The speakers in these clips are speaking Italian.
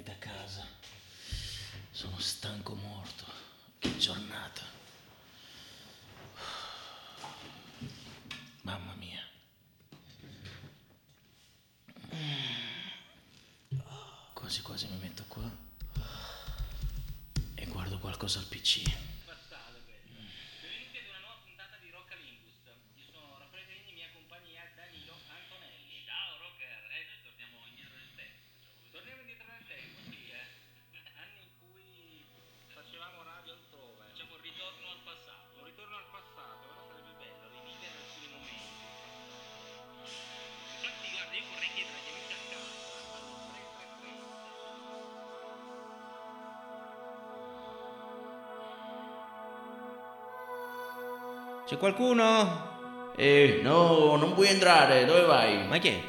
finalmente a casa. Sono stanco morto. Che giornata. Mamma mia. Quasi quasi mi metto qua e guardo qualcosa al PC. C'è qualcuno? Eh, no, non puoi entrare, dove vai? Ma chi è?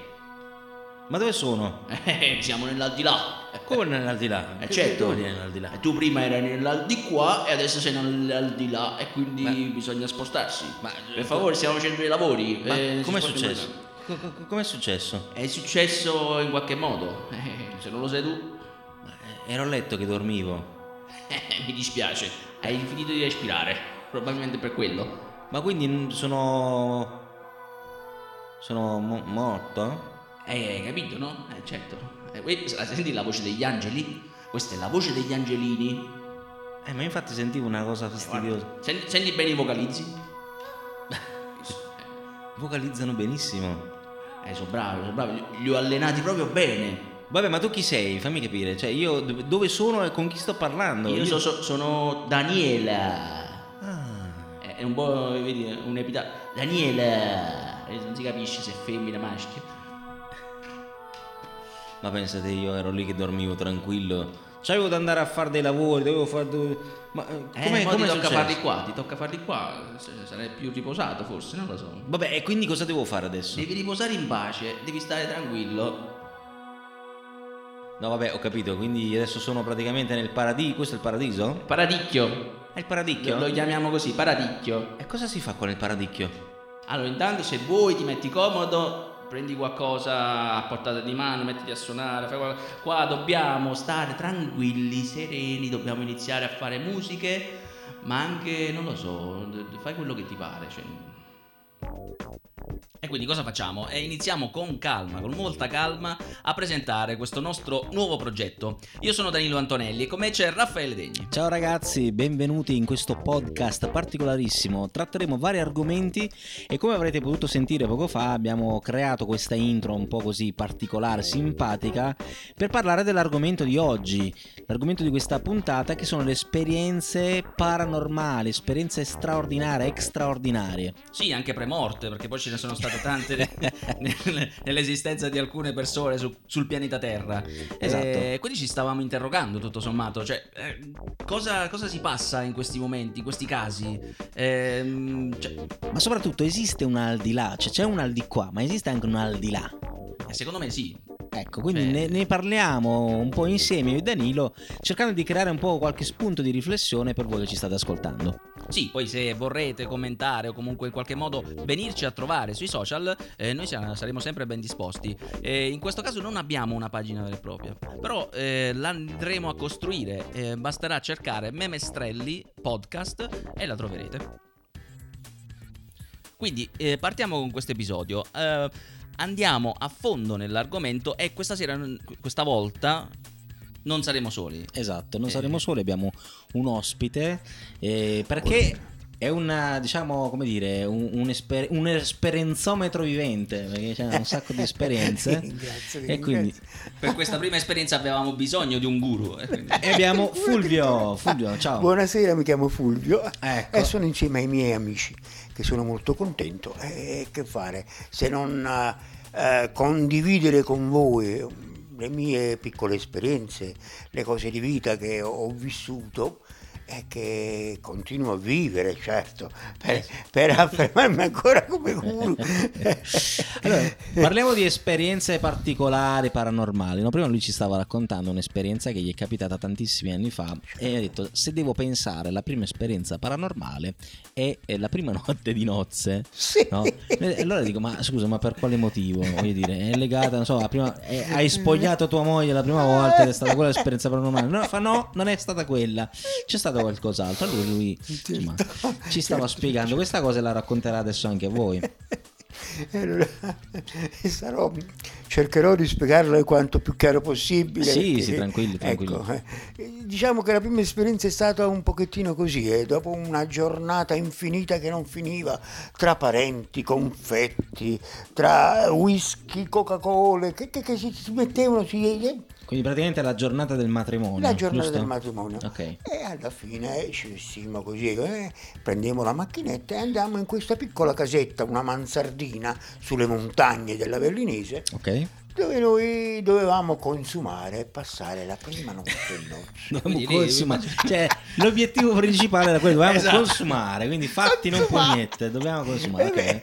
Ma dove sono? Eh, siamo nell'aldilà. Come nell'aldilà? Eh, certo. nell'aldilà? E tu prima eri nell'aldilà e adesso sei nell'aldilà e quindi Ma- bisogna spostarsi. Ma- per favore, stiamo facendo dei lavori. Ma eh, com'è successo? qua. Co- co- Com'è successo? È successo in qualche modo. Eh, se non lo sai tu, Ma, eh, ero a letto che dormivo. eh, mi dispiace. Hai finito di respirare. Probabilmente per quello. Ma quindi sono. Sono mo- morto? Eh, hai capito, no? Eh, certo. Eh, senti la voce degli angeli? Questa è la voce degli angelini. Eh, ma infatti sentivo una cosa fastidiosa. Guarda, senti, senti bene i vocalizzi? Vocalizzano benissimo. Eh, sono bravi, sono bravi. Li- ho allenati proprio bene. Vabbè, ma tu chi sei? Fammi capire. Cioè, io dove sono e con chi sto parlando? Io so- so- sono Daniela. È un po', vedi, un epitaffio. Daniela. Eh, Non si capisce se è femmina o maschio. ma pensate, io ero lì che dormivo tranquillo. C'avevo da andare a fare dei lavori, dovevo fare. dove- Ma eh, Eh, come ti tocca farli qua, ti tocca farli qua. Sarai più riposato forse, non lo so. Vabbè, e quindi cosa devo fare adesso? Devi riposare in pace, devi stare tranquillo. No, vabbè, ho capito. Quindi adesso sono praticamente nel paradiso. Questo è il paradiso? Paradicchio. È il paradicchio? Lo, lo chiamiamo così, paradicchio. E cosa si fa con il paradicchio? Allora, intanto se vuoi ti metti comodo, prendi qualcosa a portata di mano, mettiti a suonare, fai qualcosa. Qua dobbiamo stare tranquilli, sereni, dobbiamo iniziare a fare musiche, ma anche, non lo so, fai quello che ti pare. cioè. E quindi cosa facciamo? E iniziamo con calma, con molta calma, a presentare questo nostro nuovo progetto. Io sono Danilo Antonelli e con me c'è Raffaele Degni. Ciao ragazzi, benvenuti in questo podcast particolarissimo. Tratteremo vari argomenti e come avrete potuto sentire poco fa abbiamo creato questa intro un po' così particolare, simpatica, per parlare dell'argomento di oggi. L'argomento di questa puntata che sono le esperienze paranormali, esperienze straordinarie, extraordinarie. Sì, anche premorte, perché poi ce ne sono state tante nel- nell'esistenza di alcune persone su- sul pianeta Terra. Esatto. E quindi ci stavamo interrogando, tutto sommato, cioè, eh, cosa, cosa si passa in questi momenti, in questi casi? Ehm, cioè, Ma soprattutto esiste un al di là, cioè c'è un al di qua, ma esiste anche un al di là. eh, secondo me sì. Ecco, quindi Cioè- ne, ne parliamo un po' insieme io e Danilo, cercando di creare un po' qualche spunto di riflessione per voi che ci state ascoltando. Sì, poi se vorrete commentare o comunque in qualche modo venirci a trovare sui social, eh, noi saremo sempre ben disposti. Eh, in questo caso non abbiamo una pagina vera e propria, però eh, la andremo a costruire. Eh, basterà cercare Memestrelli podcast e la troverete. Quindi eh, partiamo con questo episodio. Eh, andiamo a fondo nell'argomento e questa sera, questa volta, non saremo soli. Esatto, non Eh. saremo soli, abbiamo un ospite eh, perché è una, diciamo, come dire, un, un, esper- un esperienzometro vivente, perché c'è un sacco di esperienze. Ringrazio, e quindi. Per questa prima esperienza avevamo bisogno di un guru. eh, e abbiamo Fulvio, Fulvio, ciao. Buonasera, mi chiamo Fulvio Ecco. e sono insieme ai miei amici che sono molto contento. E che fare se non eh, condividere con voi le mie piccole esperienze, le cose di vita che ho vissuto è che continuo a vivere, certo, per, per affermarmi ancora come guru. Allora, parliamo di esperienze particolari paranormali. no? Prima lui ci stava raccontando un'esperienza che gli è capitata tantissimi anni fa e ha detto se devo pensare la prima esperienza paranormale è è la prima notte di nozze. Sì. no? E allora dico ma scusa ma per quale motivo? Voglio dire, è legata, non so, la prima, è- hai spogliato tua moglie la prima volta ed è stata quella l'esperienza paranormale. No, fa no, non è stata quella. C'è stato qualcos'altro. Allora lui insomma, ci stava spiegando questa cosa e la racconterà adesso anche a voi. Allora sarò, cercherò di spiegarlo quanto più chiaro possibile. Sì, perché- sì, tranquilli, tranquilli. ecco, eh, diciamo che la prima esperienza è stata un pochettino così, eh, dopo una giornata infinita che non finiva, tra parenti, confetti, tra whisky, Coca-Cola, che, che- che si, si mettevano, si, eh, Quindi praticamente la giornata del matrimonio. la giornata giusto? del matrimonio. Ok. E alla fine ci vestimmo così, eh, prendiamo la macchinetta e andiamo in questa piccola casetta, una mansardina sulle montagne della Berlinese, Ok. dove noi dovevamo consumare e passare la prima notte in lì- consumare. Cioè, l'obiettivo principale era quello, dovevamo Esatto. consumare, quindi fatti non pugnette, dobbiamo consumare. ok.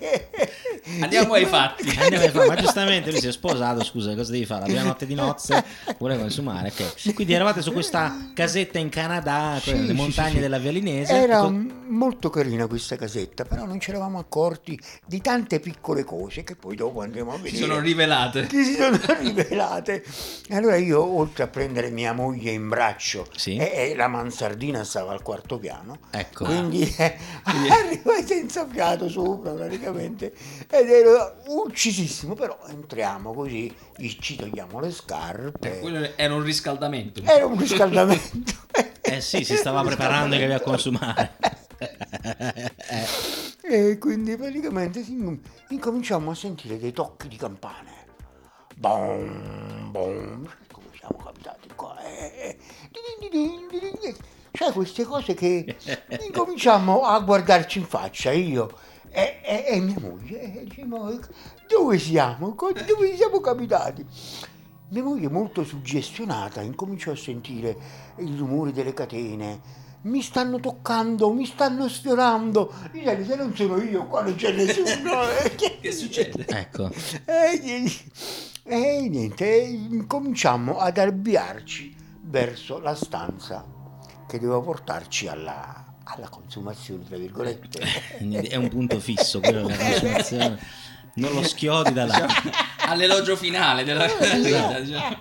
Andiamo ai fatti. Andiamo a fare, ma giustamente lui si è sposato, scusa, cosa devi fare? La prima notte di nozze vuole consumare, ok. Quindi eravate su questa casetta in Canada, Sì, sì, montagne sì, sì. della Via Linese. Era Co- m- molto carina questa casetta, però non ci eravamo accorti di tante piccole cose che poi dopo andremo a vedere. Si sono rivelate. che si sono rivelate. E allora io, oltre a prendere mia moglie in braccio, Sì. e, e la mansardina stava al quarto piano, Ecco. quindi eh, arrivai senza fiato sopra praticamente ed ero uccisissimo, però entriamo così, ci togliamo le scarpe. Quello era un riscaldamento. Era un riscaldamento. Eh sì, si stava preparando che a consumare. E quindi praticamente incominciamo a sentire dei tocchi di campane. Bom, bom. Come siamo capitati qua? Eh, eh. Cioè queste cose che incominciamo a guardarci in faccia, io e, e- e mia moglie. E diciamo, dove siamo? Dove siamo capitati? Mia moglie, molto suggestionata, incominciò a sentire il rumore delle catene. Mi stanno toccando, mi stanno sfiorando. Dice, se non sono io, qua non c'è nessuno. Che succede? Ecco. E, niente, e niente, incominciamo ad avviarci verso la stanza che doveva portarci alla, alla consumazione, tra virgolette. Quindi È un punto fisso quello della consumazione. Non lo schiodi da là. All'elogio finale della vita. diciamo.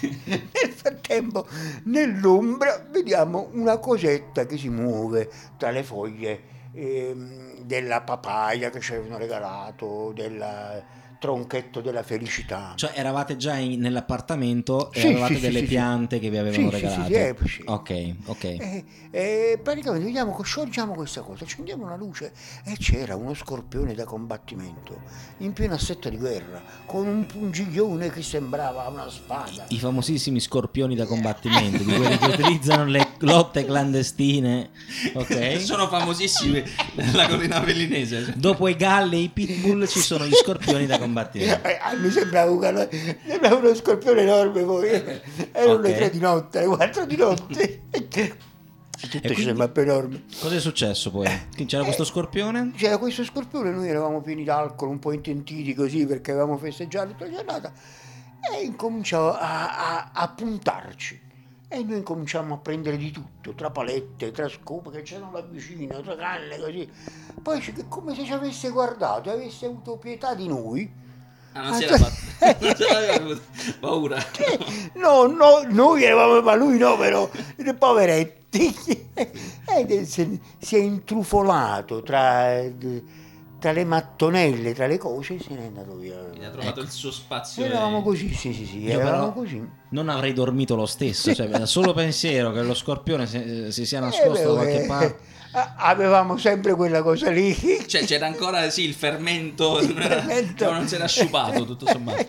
Nel frattempo, nell'ombra, vediamo una cosetta che si muove tra le foglie ehm, della papaya che ci avevano regalato, del tronchetto della felicità. Cioè eravate già in- nell'appartamento e Sì, avevate sì, delle sì, sì. piante che vi avevano Sì, sì, sì, regalato. sì, eh, sì. Ok, ok. E, e praticamente vediamo, sciolgiamo questa cosa, accendiamo la luce e c'era uno scorpione da combattimento in piena setta di guerra con un pungiglione che sembrava una spada. I famosissimi scorpioni da combattimento, di quelli che utilizzano le lotte clandestine. Ok? Sono famosissimi nella collina vellinese. Dopo i galli e i pitbull ci sono gli scorpioni da combattimento. Eh, ah, mi sembrava, un gallo- sembrava uno scorpione enorme poi. Erano le Ok. tre di notte, le quattro di notte. Tutto ci quindi- sembra enorme. Cosa è successo poi? C'era questo scorpione? C'era questo scorpione, noi eravamo pieni d'alcol, un po' intentiti così perché avevamo festeggiato tutta la giornata e incominciò a, a- a puntarci. E noi incominciamo a prendere di tutto, tra palette, tra scope che c'erano là vicino, tra canne così. Poi come se ci avesse guardato e avesse avuto pietà di noi. Ah, non si era fatto. Non ce l'aveva. Paura. No, no, noi eravamo, ma lui no, però, i poveretti. E si si è intrufolato tra, tra le mattonelle, tra le cose e se n'è andato via. Ha trovato il suo spazio. Eravamo e- così, sì, sì, sì, Io eravamo così. non avrei dormito lo stesso, cioè solo pensiero che lo scorpione si, si sia Eh, nascosto da beh, qualche eh, parte. Avevamo sempre quella cosa lì. Cioè c'era ancora sì, il fermento, Il fermento. non si era sciupato tutto sommato.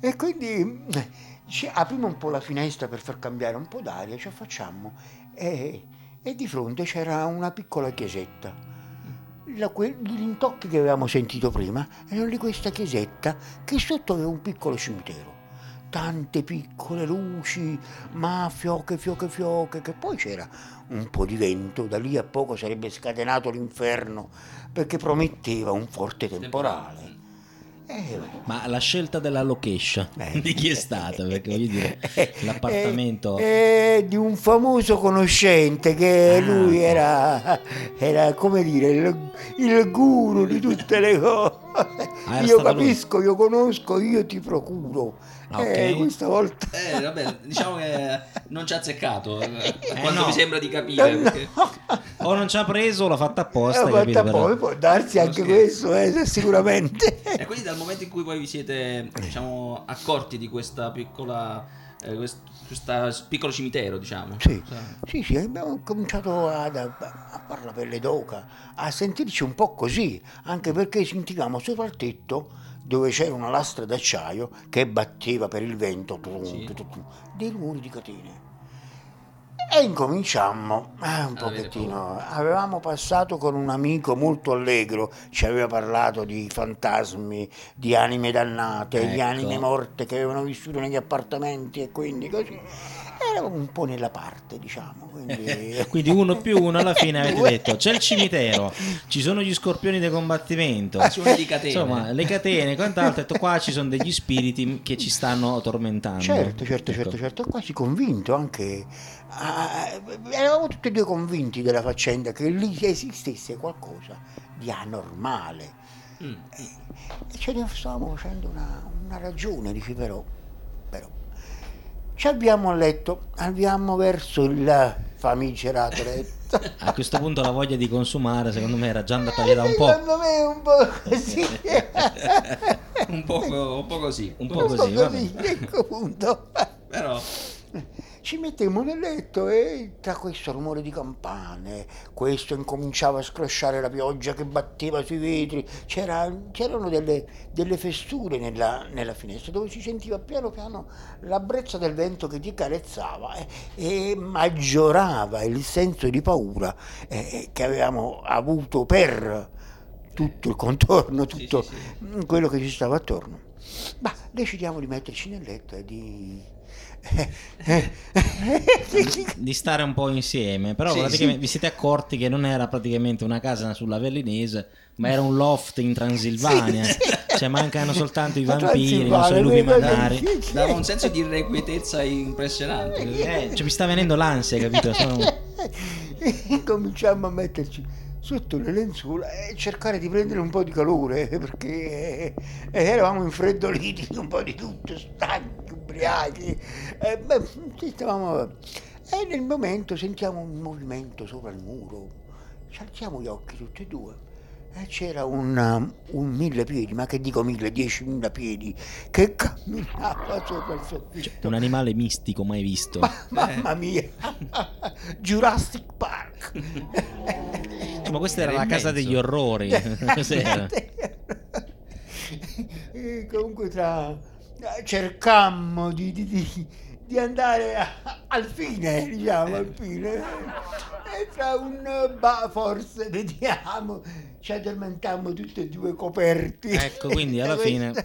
E quindi eh, ci apriamo un po' la finestra per far cambiare un po' d'aria, ci affacciamo e, e di fronte c'era una piccola chiesetta. La- que- gli rintocchi che avevamo sentito prima erano di questa chiesetta che sotto aveva un piccolo cimitero. Tante piccole luci, ma fioche, fioche, fioche, che poi c'era un po' di vento, da lì a poco sarebbe scatenato l'inferno, perché prometteva un forte temporale. Eh, Ma la scelta della location Eh. di chi è stata? Perché voglio dire, l'appartamento... eh, eh, di un famoso conoscente che Ah. lui era, era come dire il, il guru di tutte le cose. Ah, io stato lui. capisco, io conosco, io ti procuro. Ah, ok. Eh, questa volta Eh, vabbè, diciamo che non ci ha azzeccato. eh, quando no. mi sembra di capire. perché- O non ci ha preso o l'ha fatta apposta, Eh, capito? fatta Però- poi può darsi anche scherzo. questo, eh, sicuramente. E quindi dal momento in cui poi vi siete, diciamo, accorti di questa piccola, eh, quest- questa piccolo cimitero, diciamo. Sì, Cioè, sì, sì, abbiamo cominciato a, a fare la pelle d'oca, a sentirci un po' così, anche perché sentivamo sopra il tetto dove c'era una lastra d'acciaio che batteva per il vento tum, Sì. tum, tum, dei rumori di catene. E incominciammo eh, un pochettino. Avevamo passato con un amico molto allegro, ci aveva parlato di fantasmi, di anime dannate, di Ecco. anime morte che avevano vissuto negli appartamenti e quindi così. Eravamo un po' nella parte, diciamo. Quindi... Quindi uno più uno alla fine avete detto c'è il cimitero, ci sono gli scorpioni di combattimento, azione di catene. insomma le catene e quant'altro, detto qua ci sono degli spiriti che ci stanno tormentando. Certo, certo, Ecco. certo, certo, quasi convinto anche. ah, eravamo tutti e due convinti della faccenda che lì esistesse qualcosa di anormale. mm. E ce ne stavamo facendo una, una ragione, dici però, però. Ci abbiamo a letto, andiamo verso il famigerato letto. A questo punto la voglia di consumare secondo me era già andata via da un po'. Secondo me un po' così. un, po', un po' così. Un po' così, va così, ecco appunto. Però, Ci mettemmo nel letto e tra questo rumore di campane, questo incominciava a scrosciare la pioggia che batteva sui vetri, c'era- c'erano delle, delle fessure nella, nella finestra dove si sentiva piano piano la brezza del vento che ti carezzava eh, e maggiorava il senso di paura eh, che avevamo avuto per tutto il contorno, Sì, tutto sì, mm, quello che ci stava attorno. Ma decidiamo di metterci nel letto e di... Di stare un po' insieme, però Sì, praticamente sì. vi siete accorti che non era praticamente una casa sulla Vellinese, ma era un loft in Transilvania. Sì, sì. Cioè mancano soltanto i vampiri, non so, i lupi sì, dava un senso di irrequietezza impressionante. Eh, cioè, mi sta venendo l'ansia, capito? Sono- E cominciamo a metterci sotto le lenzuola e cercare di prendere un po' di calore perché eh, eravamo infreddoliti un po' di tutto, stanchi, ubriachi. Eh, beh, ci stavamo... E nel momento sentiamo un movimento sopra il muro, ci alziamo gli occhi tutti e due. E c'era un, um, un mille piedi, ma che dico mille, diecimila piedi, che camminava sopra il soffitto. un animale mistico mai visto. Ma- mamma mia, Jurassic Park. Ma questa era Era la casa degli orrori. Cos'era? Comunque tra cercammo di, di- di- di andare a- al fine, diciamo, al fine. E tra un ba, forse vediamo, ci addormentammo tutti e due coperti. Ecco, quindi alla fine...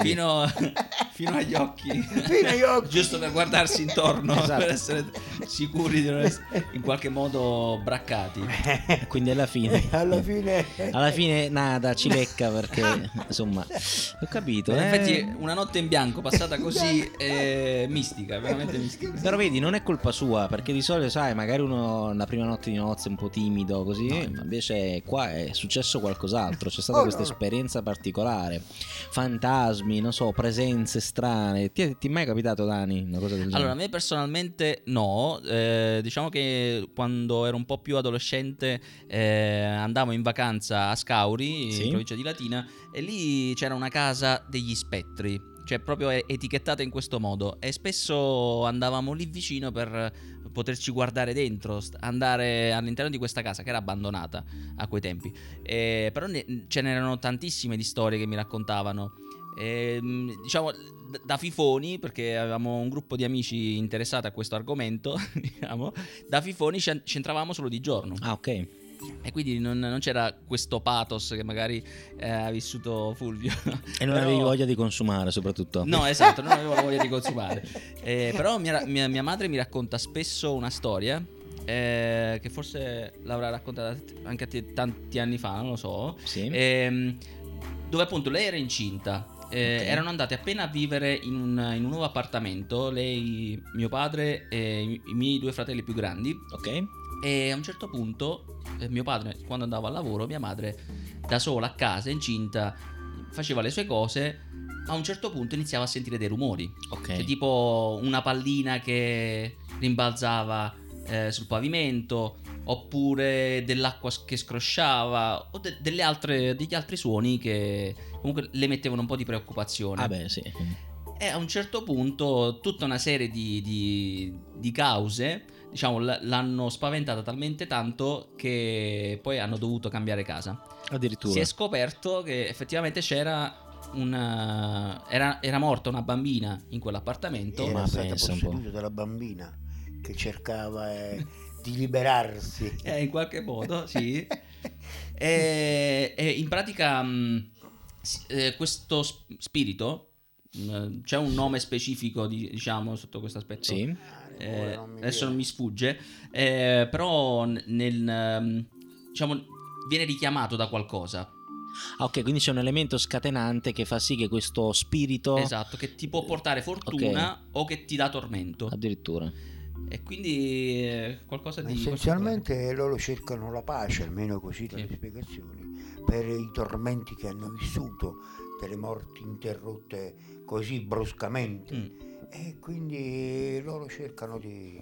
Fino, fino agli occhi. Fino agli occhi. Giusto per guardarsi intorno, Esatto. per essere sicuri di non essere in qualche modo braccati. Quindi alla fine... Alla fine... Alla fine nada, ci lecca perché insomma ho capito. In eh. effetti una notte in bianco passata così è mistica, veramente mistica. Però vedi, non è colpa sua, perché di solito, sai, magari uno la prima notte di nozze è un po' timido, così, invece qua è successo qualcos'altro, c'è stata Oh, questa no, no. esperienza particolare, fantasmi, non so, presenze strane. Ti, ti è mai capitato, Dani, una cosa del genere? Allora, a me personalmente no, eh, diciamo che quando ero un po' più adolescente eh, andavo in vacanza a Scauri, Sì. in provincia di Latina, e lì c'era una casa degli spettri, cioè proprio e- etichettata in questo modo, e spesso andavamo lì vicino per poterci guardare dentro, andare all'interno di questa casa che era abbandonata a quei tempi. Eh, però ne- ce n'erano tantissime di storie che mi raccontavano. Ehm, diciamo d- da fifoni, perché avevamo un gruppo di amici interessati a questo argomento, diciamo, da fifoni ci entravamo solo di giorno. Ah, ok. E quindi non, non c'era questo pathos che magari eh, ha vissuto Fulvio. E non Però- avevi voglia di consumare, soprattutto. No, esatto, non avevo la voglia di consumare. Eh, però mia, mia- mia madre mi racconta spesso una storia. eh, che forse l'avrà raccontata anche a te tanti anni fa, non lo so. Sì. Ehm, dove appunto lei era incinta. eh, Ok. Erano andate appena a vivere in un, in un nuovo appartamento. Lei, mio padre e i, i miei due fratelli più grandi. Ok. E a un certo punto, eh, mio padre, quando andava al lavoro, mia madre, da sola a casa, incinta, faceva le sue cose. A un certo punto iniziava a sentire dei rumori. Ok. Cioè, tipo una pallina che rimbalzava eh, sul pavimento, oppure dell'acqua che scrosciava, o de- delle altre, degli altri suoni che comunque le mettevano un po' di preoccupazione. Ah beh, sì. E a un certo punto tutta una serie di, di- di cause, diciamo, l- l'hanno spaventata talmente tanto che poi hanno dovuto cambiare casa. Addirittura. Si è scoperto che effettivamente c'era una... Era, era morta una bambina in quell'appartamento. Era ma stata pensa un po'. posseduta dalla bambina che cercava eh, di liberarsi. Eh, in qualche modo, sì. E, e in pratica mh, s- eh, questo spirito, c'è un nome specifico, di- diciamo, sotto questo aspetto. Sì. Eh, non mi adesso non mi sfugge, eh, però nel, ehm, diciamo, viene richiamato da qualcosa. Ah, ok, quindi c'è un elemento scatenante che fa sì che questo spirito. Esatto, che ti può portare fortuna o che ti dà tormento. Addirittura. E quindi eh, qualcosa di... essenzialmente loro cercano la pace, almeno così dalle Sì. spiegazioni, per i tormenti che hanno vissuto, delle morti interrotte così bruscamente. Mm. E quindi loro cercano di,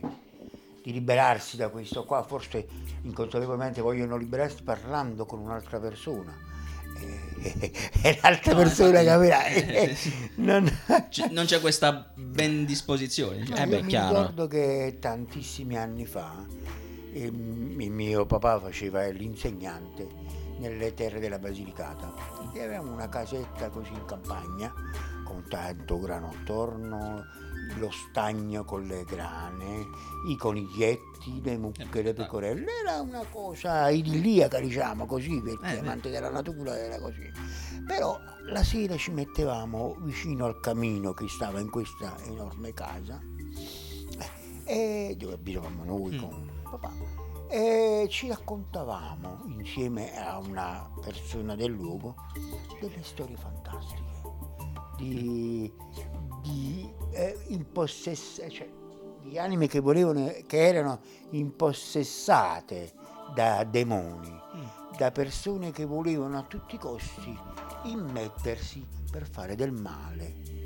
di liberarsi da questo qua, forse inconsapevolmente vogliono liberarsi parlando con un'altra persona. E, e l'altra No, persona infatti, capirà. eh, sì. non... C- non c'è questa ben disposizione. No, diciamo. Eh beh, io mi chiaro. ricordo che tantissimi anni fa il mio papà faceva l'insegnante nelle terre della Basilicata. E avevamo una casetta così in campagna con tanto grano attorno, lo stagno con le grane, i coniglietti, le mucche, le pecorelle, era una cosa idilliaca diciamo così perché Eh, amante della natura era così. Però la sera ci mettevamo vicino al camino che stava in questa enorme casa eh, e dove abitavamo noi Mm. con papà e ci raccontavamo insieme a una persona del luogo delle storie fantastiche di, di eh, impossess- cioè, di anime che volevano che erano impossessate da demoni da persone che volevano a tutti i costi immettersi per fare del male.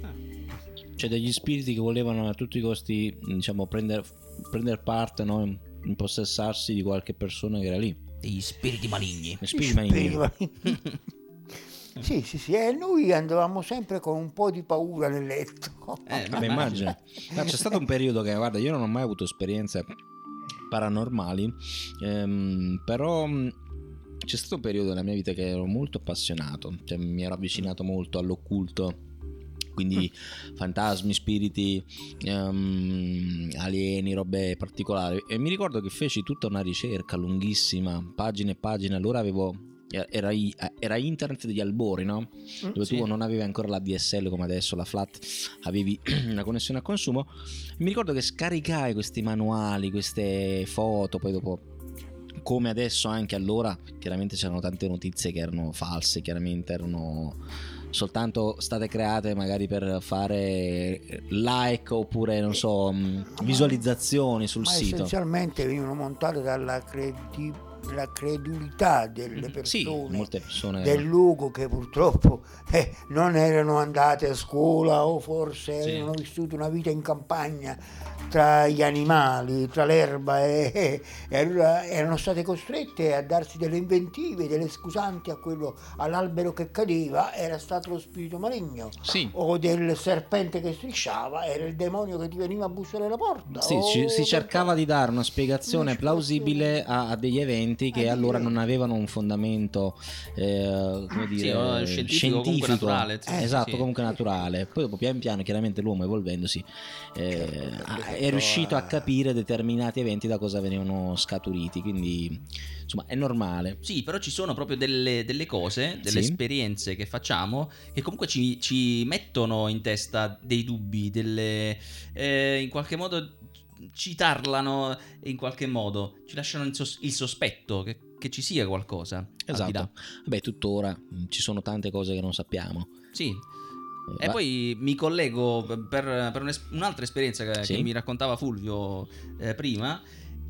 Cioè degli spiriti che volevano a tutti i costi, diciamo, prendere prender parte, no? Impossessarsi di qualche persona che era lì. Degli spiriti maligni. Gli spiriti maligni. Spiriti- sì, sì, sì, e noi andavamo sempre con un po' di paura nel letto. Eh, Vabbè, immagino. Ma c'è stato un periodo che, guarda, io non ho mai avuto esperienze paranormali, ehm, però mh, c'è stato un periodo nella mia vita che ero molto appassionato, cioè mi ero avvicinato molto all'occulto. Quindi fantasmi, spiriti, ehm, alieni, robe particolari. E mi ricordo che feci tutta una ricerca lunghissima, pagine e pagine. Allora avevo. Era, i- era internet degli albori, no? dove Sì. tu non avevi ancora la DSL come adesso, la flat, avevi una connessione a consumo. Mi ricordo che scaricai questi manuali, queste foto, poi dopo come adesso anche allora, chiaramente c'erano tante notizie che erano false, chiaramente erano soltanto state create magari per fare like oppure non so mh, visualizzazioni sul Ma sito. essenzialmente venivano montate dalla credi- la credulità delle Mhm. Sì, persone persone del luogo che purtroppo eh, non erano andate a scuola o forse Sì. avevano vissuto una vita in campagna tra gli animali, tra l'erba e, e- e allora erano state costrette a darsi delle inventive, delle scusanti a quello all'albero che cadeva era stato lo spirito maligno Sì, o del serpente che strisciava era il demonio che ti veniva a bussare alla porta Sì, ci- si cercava di dare una spiegazione plausibile a, a degli eventi argomenti che Eh, allora non avevano un fondamento eh, come Sì, dire, o scientifico, comunque naturale, sì, sì, esatto, sì. comunque naturale. Poi dopo pian piano, chiaramente l'uomo evolvendosi eh, Certo, è riuscito a capire determinati eventi da cosa venivano scaturiti, quindi insomma è normale. Sì, però ci sono proprio delle, delle cose, delle Sì. esperienze che facciamo che comunque ci, ci mettono in testa dei dubbi, delle, eh, in qualche modo ci tarlano in qualche modo, ci lasciano il, sos- il sospetto che, che ci sia qualcosa. Esatto. Beh, tuttora mh, ci sono tante cose che non sappiamo. Sì. Eh, E va- poi mi collego per, per un'es- un'altra esperienza che, Sì. che mi raccontava Fulvio eh, prima,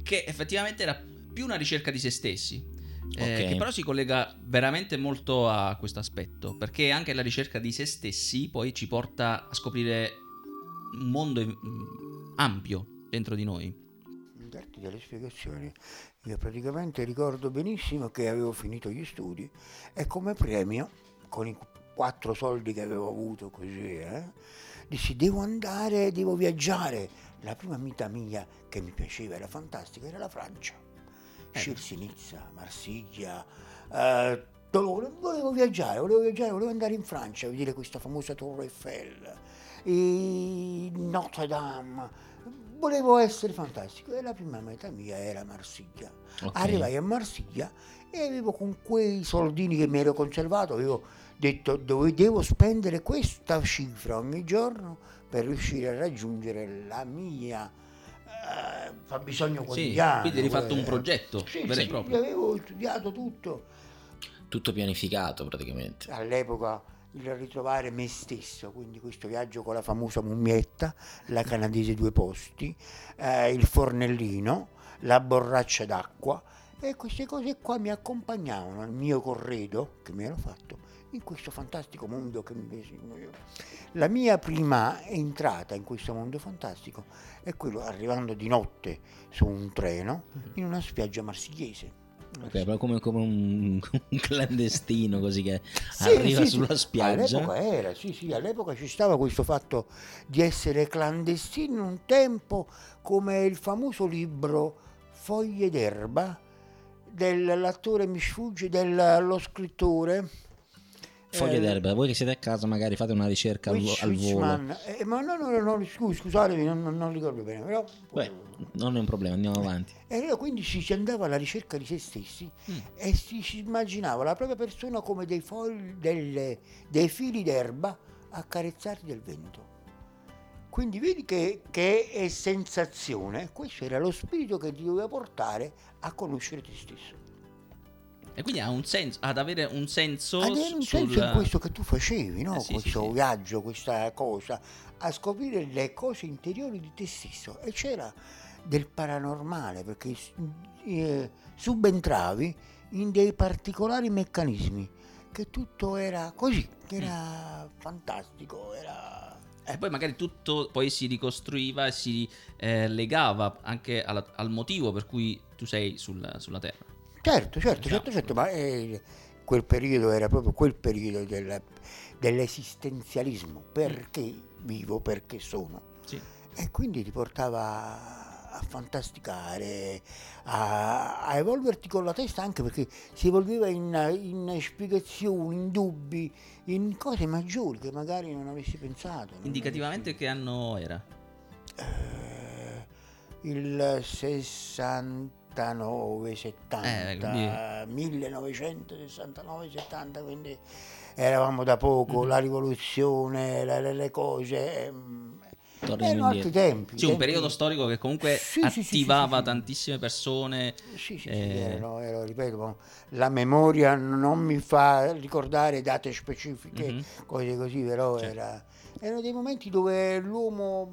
che effettivamente era più una ricerca di se stessi. eh, Ok. che però si collega veramente molto a questo aspetto, perché anche la ricerca di se stessi poi ci porta a scoprire un mondo mm, ampio dentro di noi. darti delle spiegazioni. Io praticamente ricordo benissimo che avevo finito gli studi e come premio, con i quattro soldi che avevo avuto così, eh, dissi devo andare, devo viaggiare. La prima vita mia che mi piaceva, era fantastica, era la Francia. Scirsi Nizza, Marsiglia, eh, volevo, volevo viaggiare, volevo viaggiare, volevo andare in Francia a vedere questa famosa Torre Eiffel, e Notre Dame. Volevo essere fantastico e la prima meta mia era Marsiglia. ok. Arrivai a Marsiglia e avevo con quei soldini che mi ero conservato, avevo detto dove devo spendere questa cifra ogni giorno per riuscire a raggiungere la mia eh, fabbisogno Sì, quotidiano. quindi hai rifatto un eh. progetto Sì, vero e sì, proprio. avevo studiato tutto. Tutto pianificato praticamente. All'epoca il ritrovare me stesso, quindi questo viaggio con la famosa mummietta, la canadese due posti, eh, il fornellino, la borraccia d'acqua e queste cose qua mi accompagnavano al mio corredo che mi ero fatto in questo fantastico mondo che mi la mia prima entrata in questo mondo fantastico è quello arrivando di notte su un treno in una spiaggia marsigliese. Ok, però come, come un, un clandestino così che Sì, arriva sì, sulla spiaggia. All'epoca era, sì, sì, all'epoca ci stava questo fatto di essere clandestino in un tempo come il famoso libro Foglie d'erba dell'attore mi sfugge, dello scrittore. Foglie eh, d'erba, voi che siete a casa magari fate una ricerca al, vo- al volo. Eh, ma no, no, no, no, scusi, scusatemi, non, non- non ricordo bene, però... Beh, non è un problema, andiamo avanti. E allora quindi si si andava alla ricerca di se stessi Mm. e si, si immaginava la propria persona come dei, fogli, delle- dei fili d'erba accarezzati dal vento. Quindi vedi che, che è sensazione, questo era lo spirito che ti doveva portare a conoscere te stesso. E quindi ha un senso, ad avere un senso Ad avere un senso in questo che tu facevi, no? Eh, sì, questo sì, sì. viaggio, questa cosa, a scoprire le cose interiori di te stesso. E c'era del paranormale, perché eh, subentravi in dei particolari meccanismi, che tutto era così, che era fantastico, era... E poi magari tutto poi si ricostruiva e si eh, legava anche alla- al motivo per cui tu sei sul- sulla Terra. Certo, certo, certo, certo, ma eh, quel periodo era proprio quel periodo del- dell'esistenzialismo, perché vivo, perché sono. Sì. E quindi ti portava a fantasticare, a, a evolverti con la testa anche perché si evolveva in, in spiegazioni, in dubbi, in cose maggiori che magari non avessi pensato. non Indicativamente che anno era? avessi- eh, il 69, 70, Eh, quindi- 1969, 70, quindi eravamo da poco, Mhm. la rivoluzione, le, le- cose... ehm, Torniamo erano altri tempi. Sì, un tempi- periodo storico che comunque Sì, attivava sì, sì. tantissime persone. Sì, sì, Eh, erano- ero, ripeto, la memoria non mi fa ricordare date specifiche, Mhm. cose così, però Certo. era- erano dei momenti dove l'uomo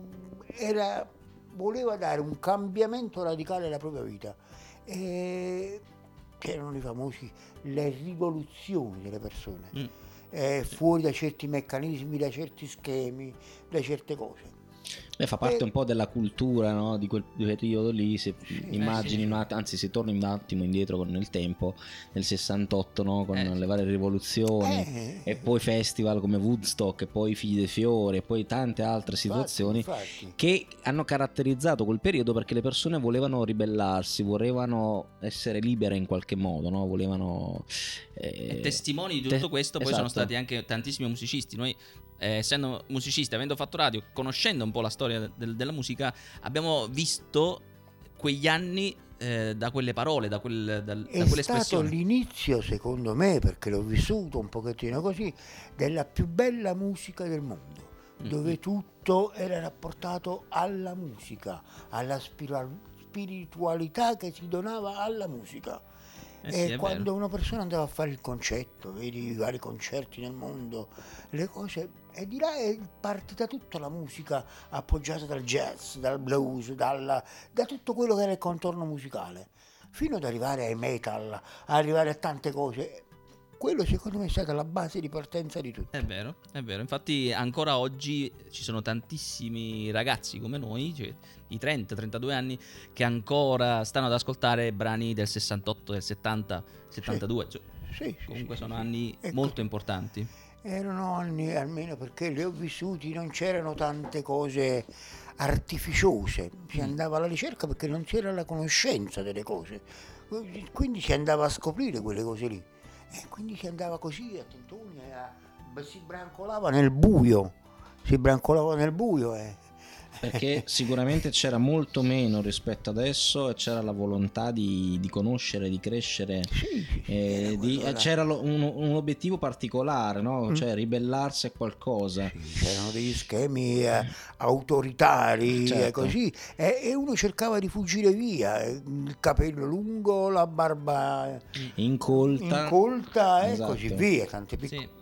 era- voleva dare un cambiamento radicale alla propria vita. E c'erano i famosi, le rivoluzioni delle persone, Mm. eh, fuori da certi meccanismi, da certi schemi, da certe cose. Beh, fa parte un po' della cultura no, di quel periodo lì. Se immagini, sì. un att- anzi, se torni un attimo indietro con- nel tempo, nel 68, no, con Eh, le varie rivoluzioni, Eh, e poi festival come Woodstock, e poi Figli dei Fiori, e poi tante altre situazioni infatti, infatti. che hanno caratterizzato quel periodo perché le persone volevano ribellarsi, volevano essere libere in qualche modo, no? volevano... eh, E testimoni di tutto te- questo poi sono esatto. stati anche tantissimi musicisti. Noi, eh, essendo musicisti, avendo fatto radio, conoscendo un po' la storia del- della musica, abbiamo visto quegli anni eh, da quelle parole, da, quel, dal- da È stato l'inizio, secondo me, perché l'ho vissuto un pochettino così, della più bella musica del mondo, Mm. dove tutto era rapportato alla musica, alla spira- spiritualità che si donava alla musica. Eh sì, e è quando vero. una persona andava a fare il concetto, vedi i vari concerti nel mondo, le cose, e di là è partita tutta la musica appoggiata dal jazz, dal blues, dalla- da tutto quello che era il contorno musicale, fino ad arrivare ai metal, arrivare a tante cose. Quello secondo me è stata la base di partenza di tutto. È vero, è vero. Infatti ancora oggi ci sono tantissimi ragazzi come noi, cioè di 30-32 anni, che ancora stanno ad ascoltare brani del 68, del 70, 72. Cioè, Sì, sì, comunque sì, sono sì. anni Ecco, molto importanti. Erano anni, almeno perché li ho vissuti, non c'erano tante cose artificiose, si Mm. andava alla ricerca perché non c'era la conoscenza delle cose, quindi si andava a scoprire quelle cose lì. E quindi si andava così a tentoni, si brancolava nel buio, si brancolava nel buio. eh. Perché sicuramente c'era molto meno rispetto adesso e c'era la volontà di, di conoscere, di crescere. Sì, eh, di- eh, c'era lo- un, un obiettivo particolare, no? Mm. cioè ribellarsi a qualcosa. Sì, c'erano degli schemi eh, autoritari e Certo. così e, e uno cercava di fuggire via, eh, il capello lungo, la barba Incolta. incolta e Esatto. così via, tante piccole. Sì.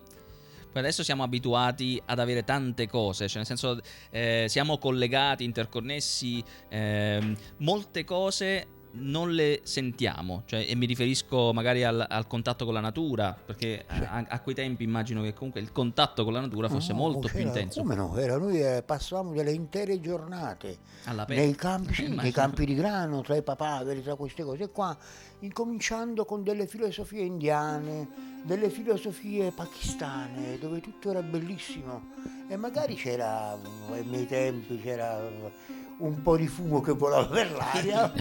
Adesso siamo abituati ad avere tante cose, cioè nel senso eh, siamo collegati, interconnessi, ehm, molte cose non le sentiamo, cioè, e mi riferisco magari al, al contatto con la natura, perché a, a quei tempi immagino che comunque il contatto con la natura fosse No, molto più intenso. Come no? Era, noi eh, passavamo delle intere giornate nei campi, sì, nei campi di grano, tra i papaveri, tra queste cose qua, incominciando con delle filosofie indiane, delle filosofie pakistane, dove tutto era bellissimo. E magari c'era, ai miei tempi, c'era un po' di fumo che volava per l'aria.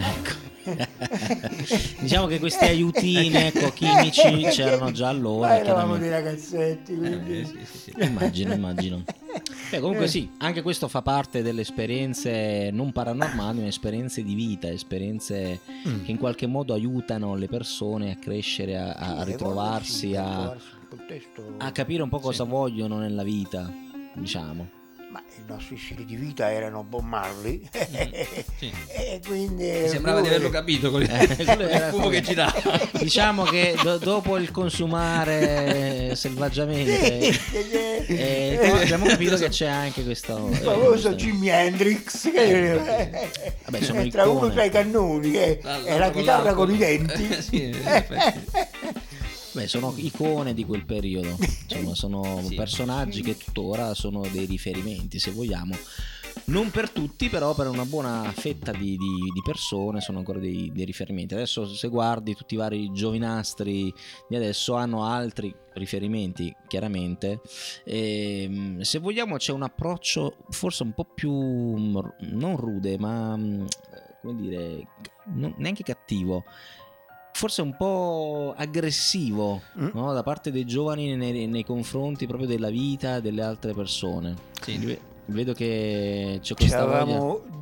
diciamo che questi aiutini ecco, chimici c'erano già allora. Ma eravamo dei ragazzetti, quindi... Eh, sì, sì, sì. Immagino, immagino. Beh, comunque Eh. sì, anche questo fa parte delle esperienze non paranormali, ma esperienze di vita, esperienze Mm. che in qualche modo aiutano le persone a crescere, a, a ritrovarsi, a, a capire un po' cosa Sì. vogliono nella vita, diciamo. Ma i nostri stili di vita erano Bob Marley. Sì. e quindi... Mi sembrava di averlo capito con il, Eh, il fumo che girava. Diciamo che do- dopo il consumare selvaggiamente, eh, Eh, abbiamo capito che c'è anche questo... il eh, famoso questo- Jimi Hendrix che Vabbè, sono eh, tra uno tra i cannoni è la con chitarra con i denti. Eh, sì. Beh, sono icone di quel periodo, insomma, sono Sì. personaggi che tuttora sono dei riferimenti, se vogliamo. Non per tutti, però per una buona fetta di, di- di persone sono ancora dei, dei riferimenti. Adesso se guardi tutti i vari giovinastri di adesso hanno altri riferimenti, chiaramente. Ehm, se vogliamo c'è un approccio forse un po' più mm, non rude, ma mm, come dire, non- neanche cattivo. Forse un po' aggressivo Mm. no? da parte dei giovani nei, nei confronti proprio della vita delle altre persone. Sì. Ve- Vedo che c'è questa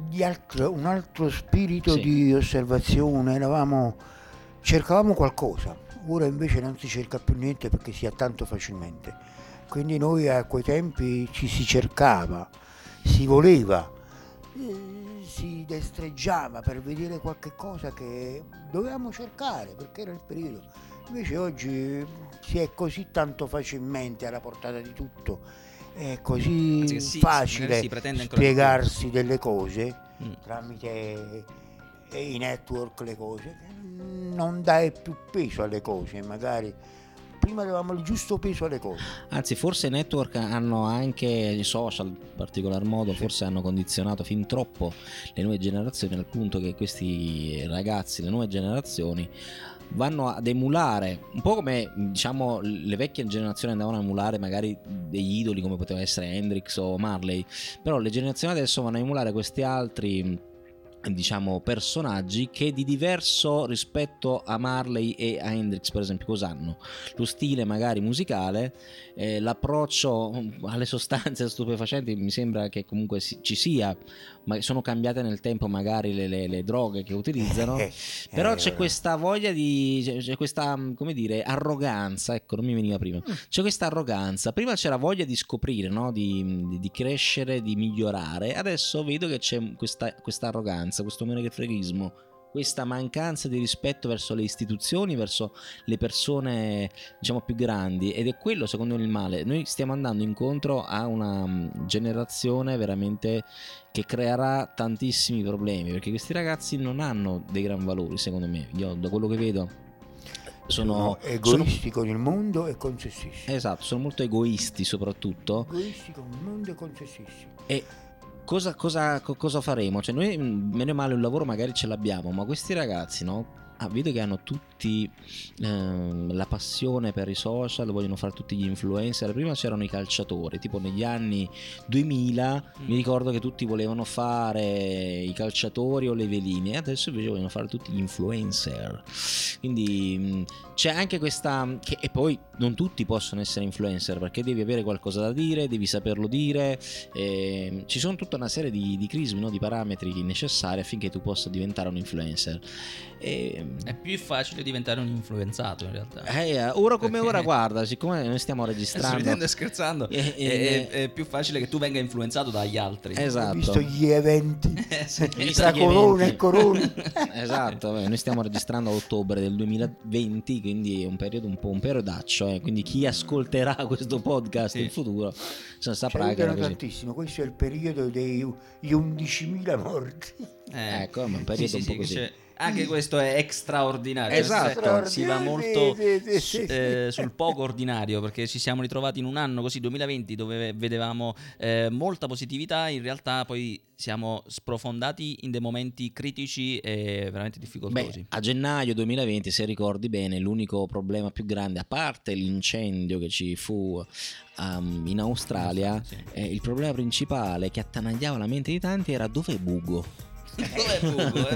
di altro- un altro spirito Sì. di osservazione eravamo cercavamo qualcosa ora invece non si cerca più niente perché si ha tanto facilmente quindi noi a quei tempi ci si cercava si voleva eh, si destreggiava per vedere qualche cosa che dovevamo cercare perché era il periodo invece oggi si è così tanto facilmente alla portata di tutto è così sì, facile spiegarsi delle cose Mm. tramite i network le cose non dai più peso alle cose magari prima davamo il giusto peso alle cose. Anzi, forse i network hanno anche i social, in particolar modo, forse hanno condizionato fin troppo le nuove generazioni al punto che questi ragazzi, le nuove generazioni, vanno ad emulare un po' come diciamo le vecchie generazioni andavano a emulare magari degli idoli come poteva essere Hendrix o Marley però le generazioni adesso vanno a emulare questi altri diciamo personaggi che di diverso rispetto a Marley e a Hendrix per esempio cosa hanno lo stile magari musicale eh, l'approccio alle sostanze stupefacenti mi sembra che comunque ci sia ma sono cambiate nel tempo magari le, le- le droghe che utilizzano. Eh, però eh, c'è questa voglia di c'è- c'è questa come dire arroganza ecco non mi veniva prima. C'è questa arroganza. Prima c'era voglia di scoprire no? di, di- di crescere di migliorare. Adesso vedo che c'è questa, questa arroganza questo menefreghismo questa mancanza di rispetto verso le istituzioni verso le persone diciamo più grandi ed è quello secondo me il male noi stiamo andando incontro a una mm, generazione veramente che creerà tantissimi problemi perché questi ragazzi non hanno dei gran valori secondo me io da quello che vedo sono, sono egoisti con il mondo e con se stessi. esatto sono molto egoisti soprattutto Egoisti con il mondo e con se stessi. e cosa, cosa- co- cosa faremo? Cioè, noi meno male un lavoro magari ce l'abbiamo, ma questi ragazzi, no? Ah, vedo che hanno tutti ehm, la passione per i social, vogliono fare tutti gli influencer. Prima c'erano i calciatori, tipo negli anni 2000 Mm. mi ricordo che tutti volevano fare i calciatori o le veline, adesso invece vogliono fare tutti gli influencer. Quindi mh, c'è anche questa. Che, e poi non tutti possono essere influencer perché devi avere qualcosa da dire, devi saperlo dire. e ci sono tutta una serie di, di crismi, no? di parametri necessari affinché tu possa diventare un influencer. E, È più facile diventare un influenzato in realtà. eh, ora come Perché- ora, guarda, siccome noi stiamo registrando. ridendo e scherzando, Eh, è, eh, è- è più facile che tu venga influenzato dagli altri. Ho Esatto. visto gli eventi Eh, sì. Visto tra eventi. e corona. esatto, vabbè, noi stiamo registrando a ottobre del 2020, quindi è un periodo un po' un periodaccio. eh, Quindi chi ascolterà questo podcast Sì. in futuro saprà che tantissimo. Questo è il periodo degli 11.000 morti. Eh, Ecco, ma un periodo sì, un po' sì, così. Anche questo è straordinario. Esatto. Si va molto Sì, sì, sì, sì. eh, sul poco ordinario perché ci siamo ritrovati in un anno così 2020 dove vedevamo eh, molta positività, in realtà poi siamo sprofondati in dei momenti critici e veramente difficoltosi. Beh, a gennaio 2020, se ricordi bene, l'unico problema più grande, a parte l'incendio che ci fu um, in Australia, Sì. eh, il problema principale che attanagliava la mente di tanti era dove è Bugo. Dov'è Bugo?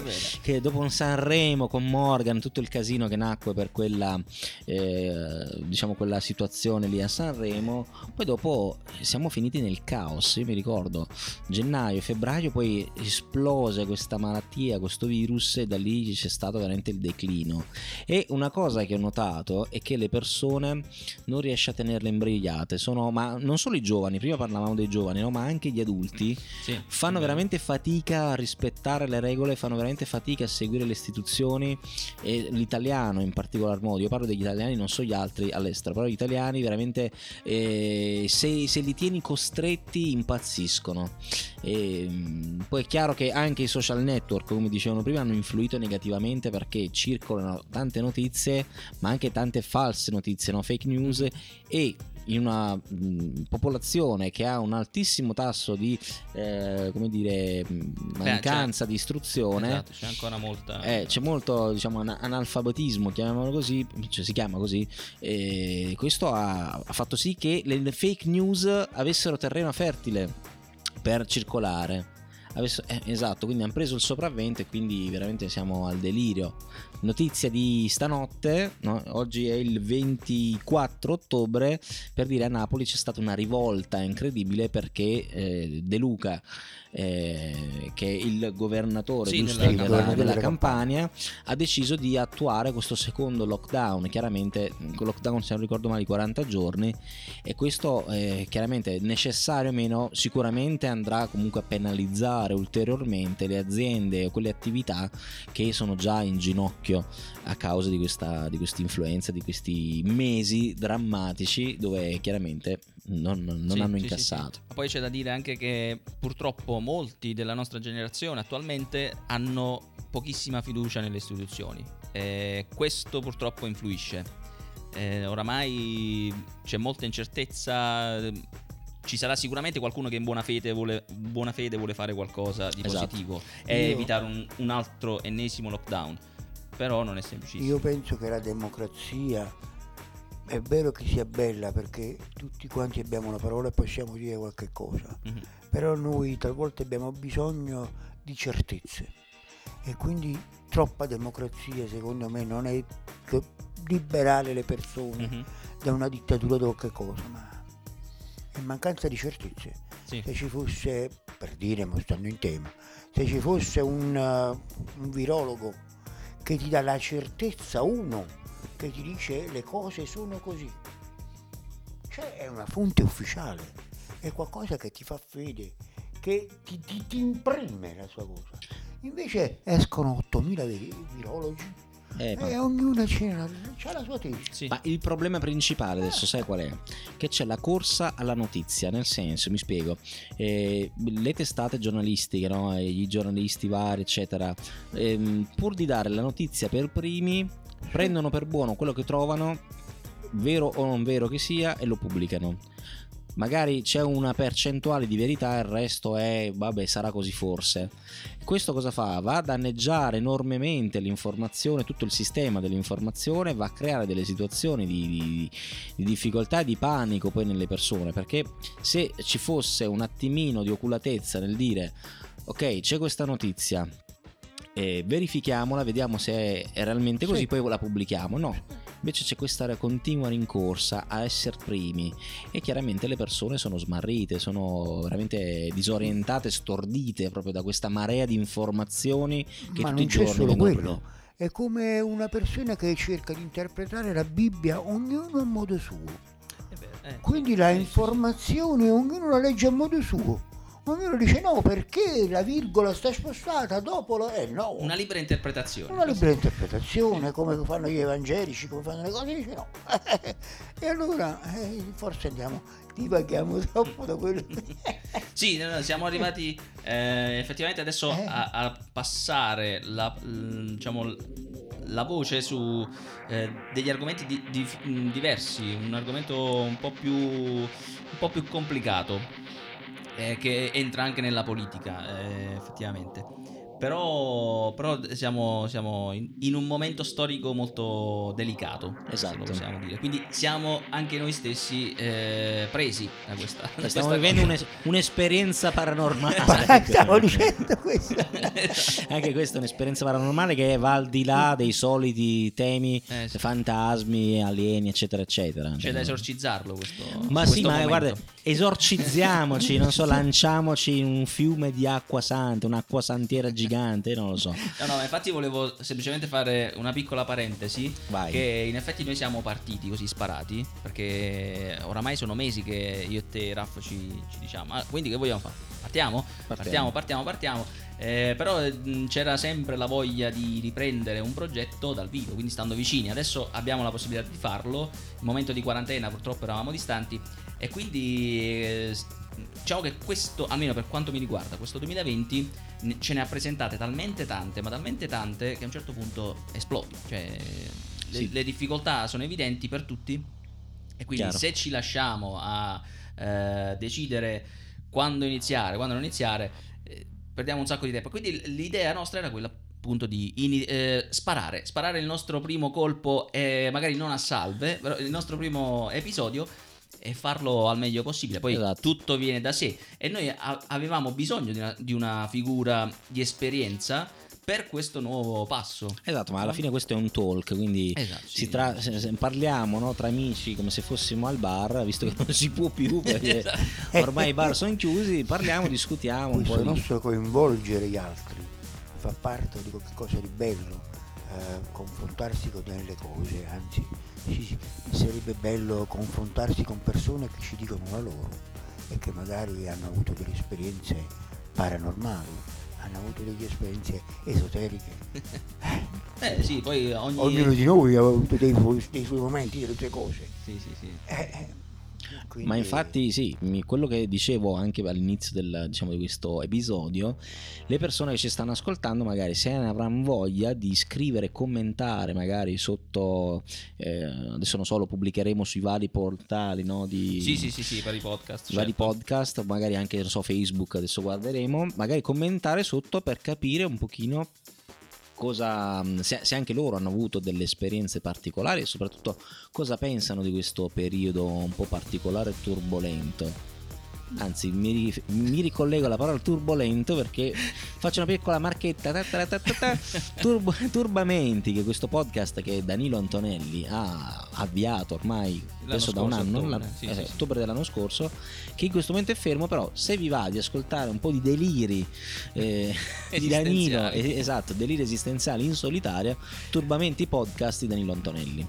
Che dopo un Sanremo con Morgan, tutto il casino che nacque per quella, eh, diciamo quella situazione lì a Sanremo, poi dopo siamo finiti nel caos. Io mi ricordo gennaio, febbraio, poi esplose questa malattia, questo virus, e da lì c'è stato veramente il declino. E una cosa che ho notato è che le persone non riesce a tenerle imbrigliate, sono, ma non solo i giovani, prima parlavamo dei giovani, no? ma anche gli adulti Sì, fanno veramente fatica a rispettare le regole, fanno veramente fatica a seguire le istituzioni e l'italiano in particolar modo, io parlo degli italiani, non so gli altri all'estero, però gli italiani veramente eh, se, se li tieni costretti impazziscono. E, mh, poi è chiaro che anche i social network, come dicevano prima, hanno influito negativamente perché circolano tante notizie, ma anche tante false notizie, no? fake news e in una mh, popolazione che ha un altissimo tasso di eh, come dire mancanza di istruzione. Esatto, c'è ancora molta eh, c'è molto diciamo ana- analfabetismo chiamiamolo così cioè si chiama così e questo ha, ha fatto sì che le fake news avessero terreno fertile per circolare Avesse- eh, esatto quindi hanno preso il sopravvento e quindi veramente siamo al delirio notizia di stanotte no? oggi è il 24 ottobre per dire a Napoli c'è stata una rivolta incredibile perché eh, De Luca eh, che il governatore Sì, giusto, della della, Campania. della della Campania ha deciso di attuare questo secondo lockdown. Chiaramente un lockdown se non ricordo male di 40 giorni. E questo eh, chiaramente necessario o meno sicuramente andrà comunque a penalizzare ulteriormente le aziende o quelle attività che sono già in ginocchio a causa di questa di questa influenza di questi mesi drammatici dove chiaramente non, non Sì, hanno sì, incassato sì. Ma Poi c'è da dire anche che purtroppo molti della nostra generazione attualmente hanno pochissima fiducia nelle istituzioni. E questo purtroppo influisce. eh, oramai c'è molta incertezza. Ci sarà sicuramente qualcuno che in buona fede vuole, buona fede vuole fare qualcosa di Esatto. positivo e Io- evitare un, un altro ennesimo lockdown. Però non è semplicissimo. Io penso che la democrazia è vero che sia bella perché tutti quanti abbiamo una parola e possiamo dire qualche cosa, Mhm. però noi talvolta abbiamo bisogno di certezze e quindi troppa democrazia secondo me non è liberare le persone Mhm. da una dittatura di qualche cosa, ma è mancanza di certezze. Sì. Se ci fosse, per dire, ma stando in tema, se ci fosse un, uh, un virologo che ti dà la certezza, uno, che ti dice le cose sono così, cioè è una fonte ufficiale, è qualcosa che ti fa fede, che ti, ti- ti imprime la sua cosa. Invece escono 8000 vi- virologi Eh, ma- e ognuno c'ha c'ha la sua tesi. Sì. Ma il problema principale adesso sai qual è? Che c'è la corsa alla notizia, nel senso, mi spiego, eh, le testate giornalistiche, no? E i giornalisti vari, eccetera, ehm, pur di dare la notizia per primi, prendono per buono quello che trovano, vero o non vero che sia, e lo pubblicano. Magari c'è una percentuale di verità, il resto è, vabbè, sarà così forse. Questo cosa fa? Va a danneggiare enormemente l'informazione, tutto il sistema dell'informazione, va a creare delle situazioni di, di- di difficoltà e di panico poi nelle persone, perché se ci fosse un attimino di oculatezza nel dire ok c'è questa notizia, eh, verifichiamola, vediamo se è, è realmente così, Sì. poi la pubblichiamo, no. Invece c'è questa continua rincorsa a essere primi e chiaramente le persone sono smarrite, sono veramente disorientate, stordite proprio da questa marea di informazioni che Ma tutti i non c'è giorni solo vengono quello. È come una persona che cerca di interpretare la Bibbia ognuno a modo suo. Eh, Quindi la informazione ognuno la legge a modo suo. Ognuno dice no perché la virgola sta spostata dopo la... Eh no. Una libera interpretazione. Una libera interpretazione, come fanno gli evangelici, come fanno le cose, dice no. e allora eh, forse andiamo, divaghiamo troppo da quello. Sì, no, no, siamo arrivati eh, effettivamente adesso Eh. a, a passare la, diciamo, la voce su eh, degli argomenti di- di- diversi, un argomento un po' più, un po' più complicato eh, che entra anche nella politica eh, effettivamente. Però, però siamo, siamo in, in un momento storico molto delicato, Esatto. possiamo dire. Quindi siamo anche noi stessi eh, presi da questa. da Stiamo questa vivendo un'es- un'esperienza paranormale. Ma stavo dicendo questo. Anche questa è un'esperienza paranormale che va al di là dei soliti temi, Eh, sì. fantasmi, alieni, eccetera, eccetera. C'è da esorcizzarlo questo. Ma questo sì, ma momento. guarda, esorcizziamoci, non so, lanciamoci in un fiume di acqua santa, un'acqua santiera gigante, non lo so. No, no, infatti volevo semplicemente fare una piccola parentesi. Vai. Che in effetti noi siamo partiti così sparati. Perché oramai sono mesi che io e te, Raff, ci, ci diciamo. "Ah, quindi che vogliamo fare? Partiamo? Partiamo, partiamo, partiamo. Eh, però mh, c'era sempre la voglia di riprendere un progetto dal vivo, quindi stando vicini. Adesso abbiamo la possibilità di farlo. Il momento di quarantena purtroppo eravamo distanti. E quindi eh, diciamo che questo, almeno per quanto mi riguarda, questo 2020 ne- ce ne ha presentate talmente tante, ma talmente tante che a un certo punto esplodi. Cioè, le, Sì. le difficoltà sono evidenti per tutti. E quindi Chiaro. se ci lasciamo a eh, decidere quando iniziare, quando non iniziare, eh, perdiamo un sacco di tempo. Quindi l'idea nostra era quella appunto di ini- eh, sparare, sparare il nostro primo colpo, eh, magari non a salve, però il nostro primo episodio e farlo al meglio possibile. Poi Esatto. tutto viene da sé e noi a- avevamo bisogno di una, di una figura di esperienza per questo nuovo passo. Esatto, ma alla fine questo è un talk, quindi Esatto, si sì. tra- se- se parliamo no, tra amici come se fossimo al bar, visto che non si può più perché Esatto. ormai i bar sono chiusi, parliamo, discutiamo un po'. Questo di- nostro coinvolgere gli altri fa parte di qualcosa di bello, eh, confrontarsi con delle cose, anzi sì, sì, sarebbe bello confrontarsi con persone che ci dicono la loro e che magari hanno avuto delle esperienze paranormali, hanno avuto delle esperienze esoteriche. Eh sì, poi ogni... Ognuno di noi ha avuto dei, suoi- dei suoi momenti, delle sue cose. Sì, sì, sì. Eh, eh, Quindi- Ma infatti sì, quello che dicevo anche all'inizio del, diciamo, di questo episodio, le persone che ci stanno ascoltando magari se ne avranno voglia di scrivere, commentare magari sotto, eh, adesso non so, lo pubblicheremo sui vari portali no, di Sì, sì, sì, sì, per i podcast. vari certo. podcast, magari anche non so, Facebook, adesso guarderemo, magari commentare sotto per capire un pochino cosa se, se anche loro hanno avuto delle esperienze particolari e soprattutto cosa pensano di questo periodo un po' particolare e turbolento. Anzi, mi, mi ricollego alla parola turbolento perché faccio una piccola marchetta. ta ta ta ta ta, turbo- turbamenti, che questo podcast che Danilo Antonelli ha avviato ormai adesso da un anno, ottobre, la- sì, eh, sì, sì. ottobre dell'anno scorso, che in questo momento è fermo, però se vi va di ascoltare un po' di deliri eh, di Danilo, esatto, deliri esistenziali in solitaria, turbamenti podcast di Danilo Antonelli.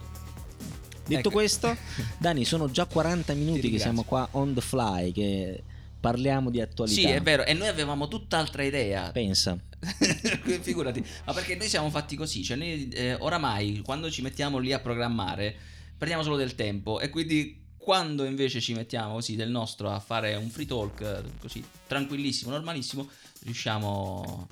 Detto Ecco. questo, Dani, sono già 40 minuti che siamo qua on the fly, che parliamo di attualità. Sì, è vero, e noi avevamo tutt'altra idea. Pensa. Figurati, ma perché noi siamo fatti così, cioè noi eh, oramai quando ci mettiamo lì a programmare perdiamo solo del tempo e quindi quando invece ci mettiamo così del nostro a fare un free talk così tranquillissimo, normalissimo, riusciamo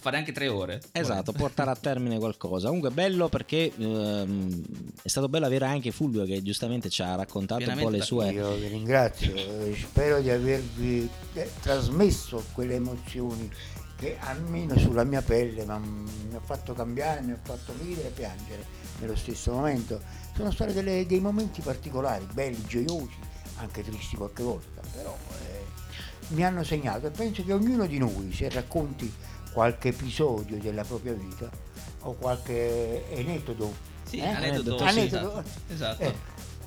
fare anche tre ore. Esatto, portare a termine qualcosa. Comunque bello perché ehm, è stato bello avere anche Fulvio che giustamente ci ha raccontato un po' le sue... Io vi ringrazio, eh, spero di avervi eh, trasmesso quelle emozioni che almeno sulla mia pelle mm, mi ha fatto cambiare, mi ha fatto ridere e piangere nello stesso momento. Sono stati delle- dei momenti particolari, belli, gioiosi, anche tristi qualche volta, però eh, mi hanno segnato e penso che ognuno di noi se racconti qualche episodio della propria vita o qualche aneddoto, Sì, eh? aneddoto, sì, Aneddoto. esatto. eh,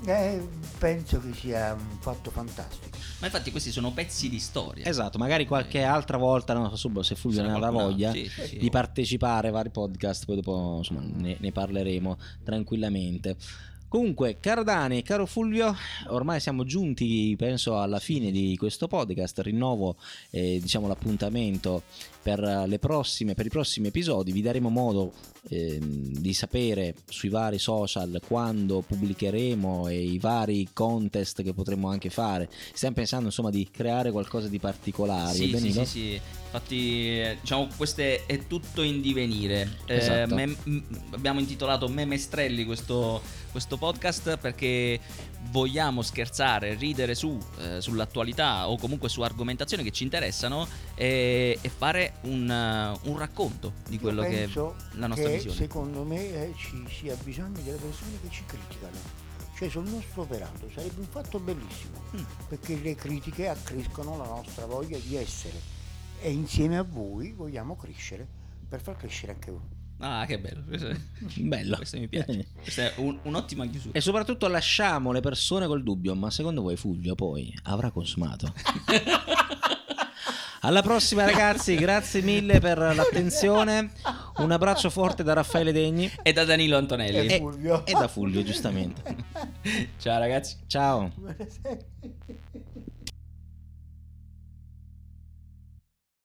eh, penso che sia un fatto fantastico. Ma infatti questi sono pezzi di storia. Esatto, magari qualche altra volta, non so subito se Fulvio ne avrà qualcun voglia, sì, sì. di partecipare a vari podcast, poi dopo insomma, ne, ne parleremo tranquillamente. Comunque, caro Dani, caro Fulvio, ormai siamo giunti, penso, alla fine di questo podcast. Rinnovo eh, diciamo, l'appuntamento per, le prossime, per i prossimi episodi. Vi daremo modo ehm, di sapere sui vari social quando pubblicheremo e i vari contest che potremo anche fare. Stiamo pensando insomma di creare qualcosa di particolare. Sì, sì, sì, sì. Infatti, eh, diciamo, questo è, è tutto in divenire. Eh, Esatto. mem- m- abbiamo intitolato Memestrelli questo, questo podcast perché vogliamo scherzare, ridere su, eh, sull'attualità o comunque su argomentazioni che ci interessano e, e fare un, eh, un racconto di quello che è la nostra che visione. secondo me eh, ci sia bisogno delle persone che ci criticano, cioè sul nostro operato, sarebbe un fatto bellissimo, Mm. perché le critiche accrescono la nostra voglia di essere e insieme a voi vogliamo crescere per far crescere anche voi. Ah, che bello. Questo, Bello. questo mi piace. Questa è un- un'ottima chiusura. E soprattutto lasciamo le persone col dubbio, ma secondo voi Fulvio poi avrà consumato? Alla prossima ragazzi, grazie mille per l'attenzione, un abbraccio forte da Raffaele Degni E da Danilo Antonelli. E Fulvio. e da Fulvio giustamente. Ciao ragazzi. Ciao.